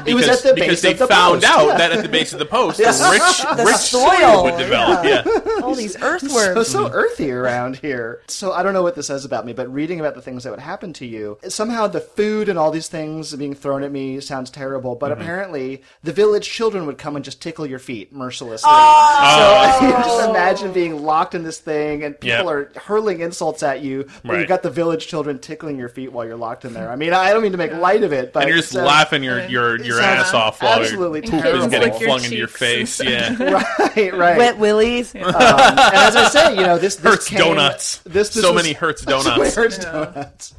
It was because, at the because base they of the found post, out yeah. that at the base of the post, the rich, The rich soil, would develop. Yeah. all these so, earthworms so earthy around here. So I don't know what this says about me, but reading about the things that would happen to you, somehow the food and all these things being thrown at me sounds terrible. But Mm-hmm. apparently, the village children would come and just tickle your feet mercilessly. Oh. So just imagine being locked in this thing and people Yep. are hurling insults at you, but Right. you've got the village children tickling your feet while you're locked in there. I mean, I don't mean to make light of it, but And you're just sounds- laughing your your, your sounds ass off while absolutely poop is terrible. getting Lick your flung into your face. Yeah. Right, right. wet willies Um, and as I say, you know, this, this Hurts came- donuts. This, this So was- many Hurts donuts. Hurts donuts.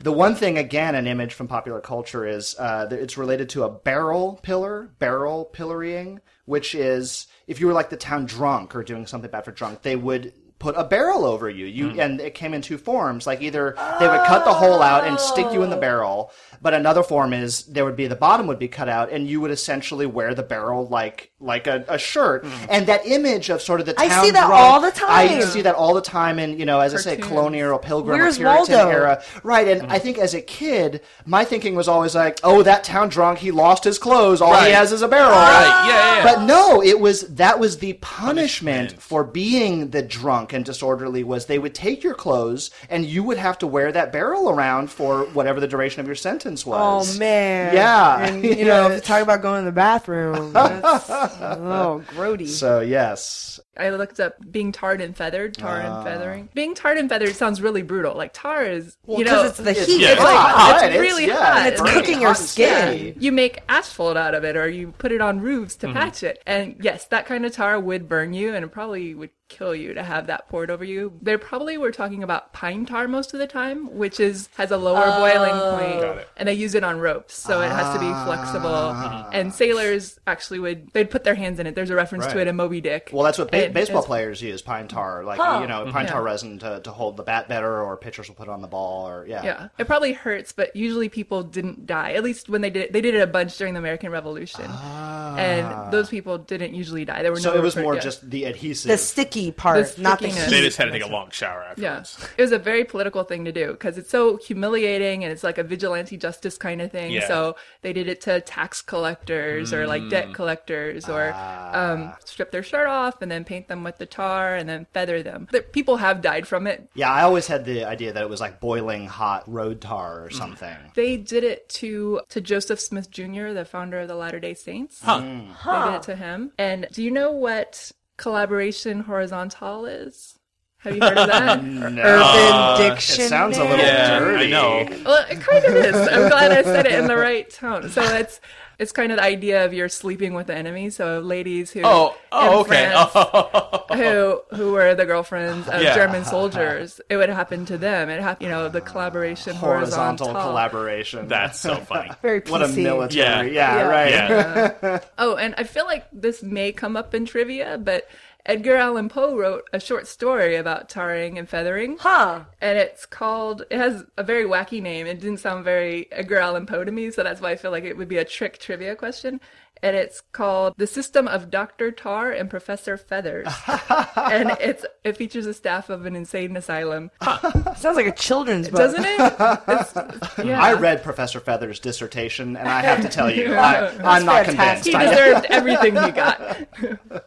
The one thing, again, an image from popular culture is uh, it's related to a barrel pillar, barrel pillorying, which is if you were like the town drunk or doing something bad for drunk, they would put a barrel over you. You Hmm. and it came in two forms. Like either they would cut the hole out and stick you in the barrel, but another form is there would be the bottom would be cut out and you would essentially wear the barrel like like a, a shirt. Hmm. And that image of sort of the I see that drunk- all the time. I see that all the time in you know as I say Cartoons. colonial pilgrim Where's or Puritan Waldo? era, right? And Mm-hmm. I think as a kid, my thinking was always like, oh, that town drunk, he lost his clothes, all he has is a barrel. Right, yeah, yeah. But no, it was that was the punishment, Punishment. for being the drunk and disorderly was they would take your clothes and you would have to wear that barrel around for whatever the duration of your sentence was. Oh man! Yeah. and you know, if talk about going to the bathroom, that's oh grody. So yes, I looked up being tarred and feathered, tar Ah. and feathering. Being tarred and feathered sounds really brutal. Like tar is, Well, you 'cause know, it's the It's- heat. yeah, it's it's like hot, it's right? It's- really yeah, hot. it's Like, cooking your skin. You make asphalt out of it, or you put it on roofs to Mm-hmm. patch it. And yes, that kind of tar would burn you, and it probably would kill you to have that poured over you. They probably were talking about pine tar most of the time, which is has a lower boiling oh. point, and they use it on ropes, so it has to be flexible. Ah. And sailors actually would they'd put their hands in it. There's a reference to it in Moby Dick. Well, that's what ba- baseball players use pine tar, like Huh. you know, mm-hmm. pine tar Yeah. resin to, to hold the bat better, or pitchers will put it on the ball, or yeah. Yeah, it probably hurts, but usually people didn't die. At least when they did it, they did it a bunch during the American Revolution, and ah. those people didn't usually die. There were So no it was more yeah. just the adhesive. The sticky part, The not the heat. They just had to take a long shower Yeah, afterwards. it was a very political thing to do because it's so humiliating and it's like a vigilante justice kind of thing. Yeah. So they did it to tax collectors or like debt mm. collectors or ah. um, strip their shirt off and then paint them with the tar and then feather them. The- People have died from it. yeah, I always had the idea that it was like boiling hot road tar or mm. something. They did it to to Joseph Smith Jr., the founder of the Latter Day Saints. Huh. They did it to him. And do you know what collaboration horizontal is? Have you heard of that? Urban Uh, It Dictionary. sounds a little Yeah, dirty. I know. Well, it kind of is. I'm glad I said it in the right tone. So it's it's kind of the idea of you're sleeping with the enemy. So ladies who Oh, oh, in okay. France, Oh. who oh. who were the girlfriends of Yeah. German soldiers, it would happen to them. It happened, you know, the collaboration Horizontal horizontal. collaboration. That's so funny. Very PC. what a military. Yeah. Yeah, Yeah. right. Yeah. Oh, and I feel like this may come up in trivia, but Edgar Allan Poe wrote a short story about tarring and feathering. Huh. and it's called it has a very wacky name it didn't sound very edgar allan poe to me so that's why i feel like it would be a trick trivia question and it's called the system of dr tar and professor feathers and it's it features a staff of an insane asylum Sounds like a children's book. doesn't it yeah. I read Professor Feather's dissertation, and I have to tell you, I, I'm not fantastic. he convinced. I- deserved everything he got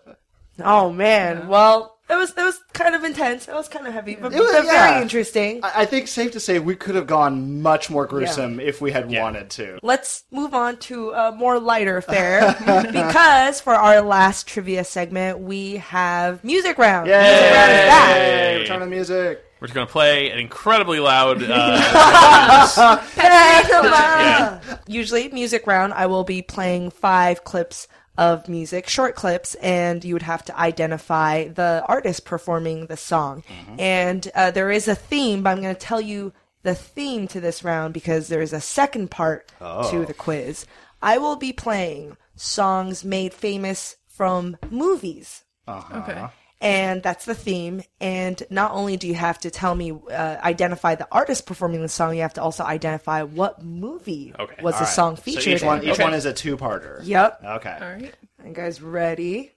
Oh man. Well, it was it was kind of intense. It was kind of heavy, but, It was- but yeah. very interesting. I I think safe to say we could have gone much more gruesome if we had wanted to. Let's move on to a more lighter fare because for our last trivia segment we have music round. Yay! Music round is back. Yay! Return of music. We're going to play an incredibly loud. Uh, Panama. Usually, music round, I will be playing five clips of music, short clips, and you would have to identify the artist performing the song. And uh, there is a theme, but I'm going to tell you the theme to this round because there is a second part to the quiz. I will be playing songs made famous from movies. Okay and that's the theme. And not only do you have to tell me, uh, identify the artist performing the song, you have to also identify what movie Okay. was the All right. song So featured each one, in. each Okay. one is a two-parter. Yep. Okay. all right Are you guys ready?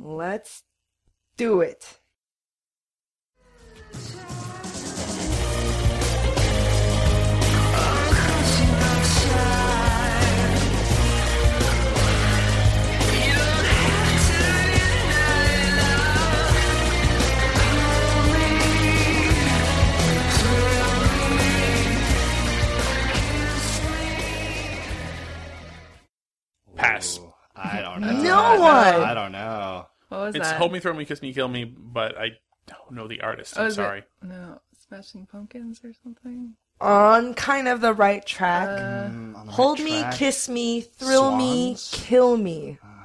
Let's do it. Pass. Oh, I don't know. No one. I don't know. what was It's that Hold Me, Throw Me, Kiss Me, Kill Me, but I don't know the artist. Oh, I'm is it- sorry. no smashing pumpkins or something On kind of the right track. Uh, mm, on the right Hold me, track. kiss me, thrill me, kill me. Ah.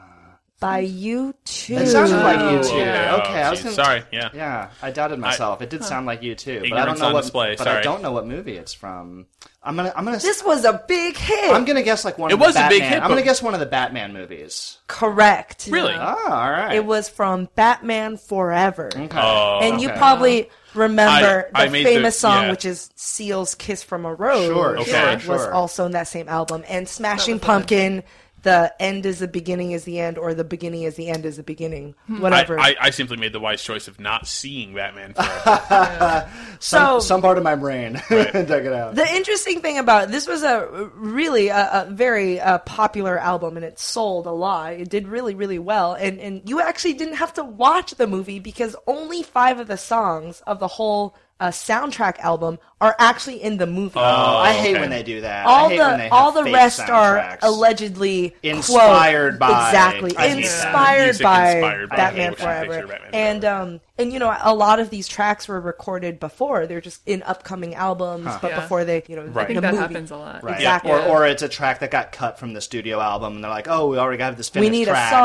By U2. It sounded like U2. okay. Okay, Oh, I was geez. gonna, Sorry. Yeah. Yeah, I doubted myself. it did sound like U2, but I don't know on what. display, But I don't know what movie it's from. I'm gonna. I'm gonna. This was a big hit. I'm gonna guess like one. It of the was a big Batman- hit, I'm gonna guess one of the Batman movies. Correct. Really? Ah, oh, all right. It was from Batman Forever. Okay. Oh, And you probably uh-huh. remember I- I the made famous the- song, yeah. which is Seal's "Kiss from a Rose." Sure, Okay. was sure. also in that same album. And Smashing Pumpkin, the end is the beginning is the end, or the beginning is the end is the beginning. I, Whatever. I, I simply made the wise choice of not seeing Batman forever. some, so- some part of my brain Right. dug it out. the interesting thing about this was a really a, a very uh, popular album, and it sold a lot. It did really, really well, and and you actually didn't have to watch the movie because only five of the songs of the whole uh, soundtrack album are actually in the movie. Oh, I hate okay. when they do that. all I hate when they the all the rest are soundtracks. allegedly quote, Inspired by- exactly I inspired by inspired by Batman motion Forever, picture Batman and um and you know a lot of these tracks were recorded before they're just in upcoming albums, but Yeah. before they you know Right. I think the that movie. happens a lot. Right. Exactly. Or, or it's a track that got cut from the studio album, and they're like, "Oh, we already got this finished. we need track." a song,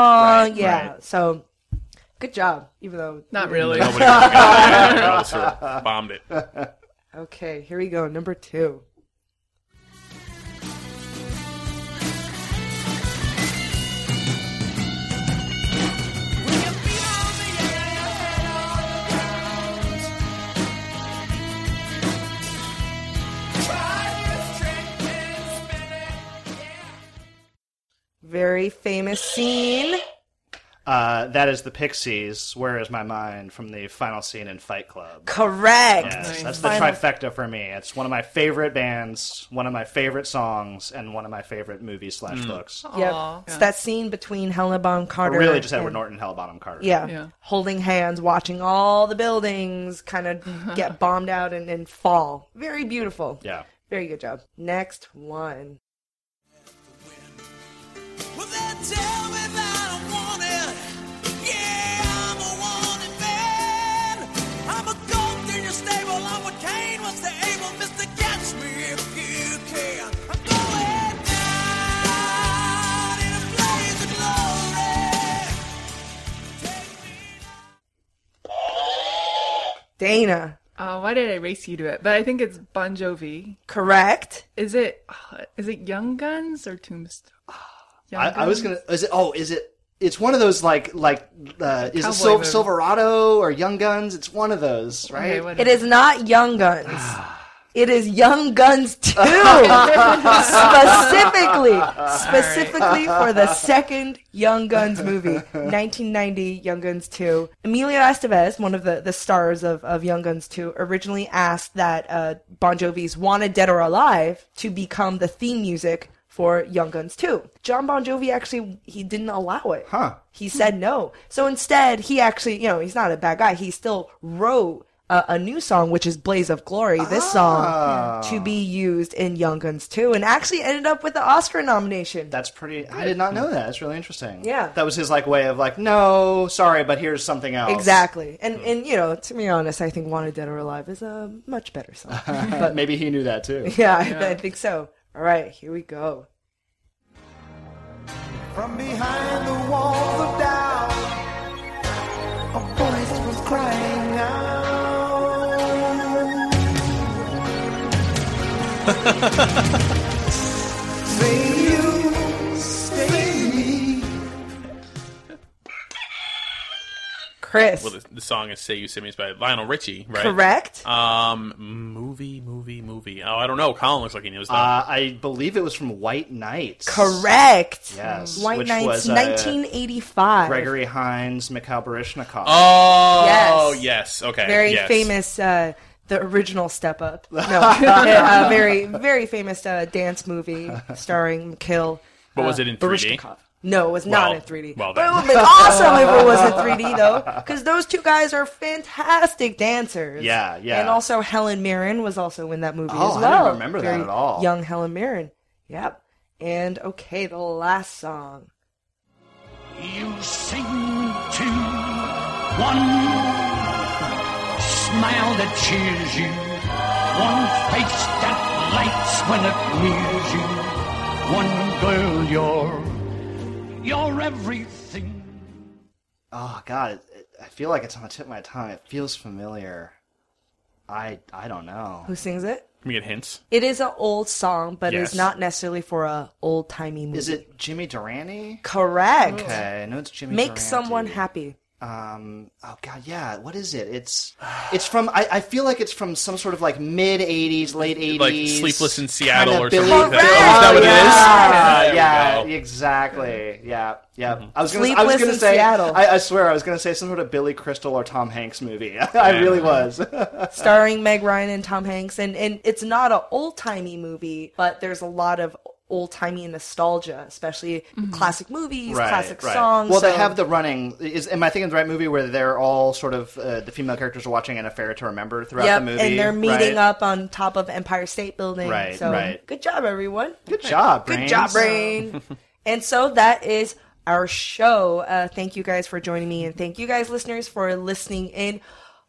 Right, yeah. right. So Good job, even though Not really. Nobody got it. Yeah, sort of bombed it. Okay, here we go. Number two. Very famous scene. Uh, that is the Pixies. Where is my mind from the final scene in Fight Club? Correct. Yes, that's the Final- trifecta for me. It's one of my favorite bands, one of my favorite songs, and one of my favorite movies slash books. Yep. Aw. It's that scene between Helena Bonham Or Carter. really, just Edward and- Norton, Hell Bottom Carter. Yeah. Yeah. Holding hands, watching all the buildings kind of get bombed out and, and fall. Very beautiful. Yeah. Very good job. Next one. Well, they Dana. Uh, why did I race you to it? But I think it's Bon Jovi. Correct. Is it? Uh, it Young Guns or Tombstone? Young I, I was gonna. Is it? Oh, is it? It's one of those like like. Uh, is it Sil- movie. Silverado or Young Guns? It's one of those, right? Okay, It is not Young Guns. It is Young Guns 2. specifically, specifically for the second Young Guns movie, 1990 Young Guns 2. Emilio Estevez, one of the, the stars of, of Young Guns 2, originally asked that uh, Bon Jovi's Wanted Dead or Alive to become the theme music for Young Guns 2. John Bon Jovi actually, he didn't allow it. Huh. He said no. So instead, he actually, you know, he's not a bad guy. He still wrote a, a new song, which is Blaze of Glory, this song, ah. to be used in Young Guns 2, and actually ended up with the Oscar nomination. That's pretty. I did not know that. That's really interesting. Yeah. That was his like way of like, no, sorry, but here's something else. Exactly. And, hmm. and, you know, to be honest, I think Wanted Dead or Alive is a much better song. But maybe he knew that too. yeah, I, I think so. All right, here we go. From behind the walls of doubt, a voice was crying out. Chris. Well, the, the song is "Say You Say Me" is by Lionel Richie, right? Correct. Um, movie, movie, movie. Oh, I don't know. Colin looks like he knows that. Uh, I believe it was from White Nights. Correct. Yes, White which Nights, was, uh, 1985. Gregory Hines, Mikhail Baryshnikov. oh, Yes. yes. Okay. very yes. famous uh the original step up no a very very famous uh, dance movie starring Mikhail But was uh, it in 3D? Baryshnikov. no it was not Well, in 3d well but it then. would have been awesome if it was in 3d though because those two guys are fantastic dancers Yeah, yeah. and also helen mirren was also in that movie Oh, as I well didn't remember that Very at all. young helen mirren yep and okay the last song You sing to one smile that cheers you, one face that lights when it nears you, one girl you're, you're everything. Oh God, it, it, I feel like it's on the tip of my tongue. It feels familiar. I I don't know. who sings it Can we get hints? it is an old song but Yes. it's not necessarily for a old timey movie Is it Jimmy Durante? correct Okay, I know it's Jimmy. make Durante. someone happy Um. Oh God. Yeah. What is it? It's. It's from. I, I feel like it's from some sort of like mid '80s, late '80s, Like Sleepless in Seattle or Billy- something like that. Correct. Is that what it is? Yeah, yeah, exactly. Yeah, yeah. Mm-hmm. I was gonna, I was gonna in say, Seattle. I, I swear, I was gonna say some sort of Billy Crystal or Tom Hanks movie. I really was. starring Meg Ryan and Tom Hanks, and and it's not an old timey movie, but there's a lot of old timey nostalgia, especially classic movies, classic songs. Well, they have the running. Is am I thinking the right movie where they're all sort of uh, the female characters are watching an affair to remember throughout Yep, the movie, and they're meeting right? up on top of Empire State Building. Right, so right. good job, everyone. Good job, Good job, Brain. and so that is our show. Uh, thank you guys for joining me, and thank you guys, listeners, for listening in.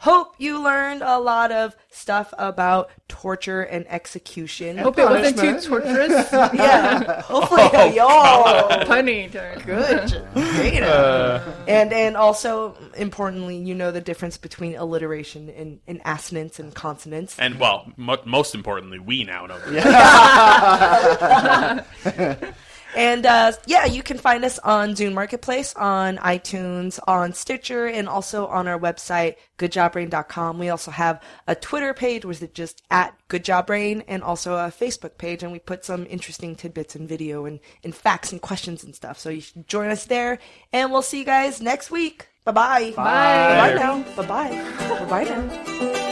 Hope you learned a lot of stuff about torture and execution. Hope it wasn't too torturous. yeah. Hopefully, Oh, y'all. Punny turn. Good data. Uh, and and also importantly, you know the difference between alliteration and, and assonance and consonants. And well, mo- most importantly, we now know. And uh, yeah, you can find us on Zune Marketplace, on iTunes, on Stitcher, and also on our website, goodjobbrain.com. We also have a Twitter page, which is just at goodjobbrain, and also a Facebook page, and we put some interesting tidbits and video and, and facts and questions and stuff. So you should join us there, and we'll see you guys next week. Bye-bye. Bye. Bye now. Bye-bye. Bye-bye now.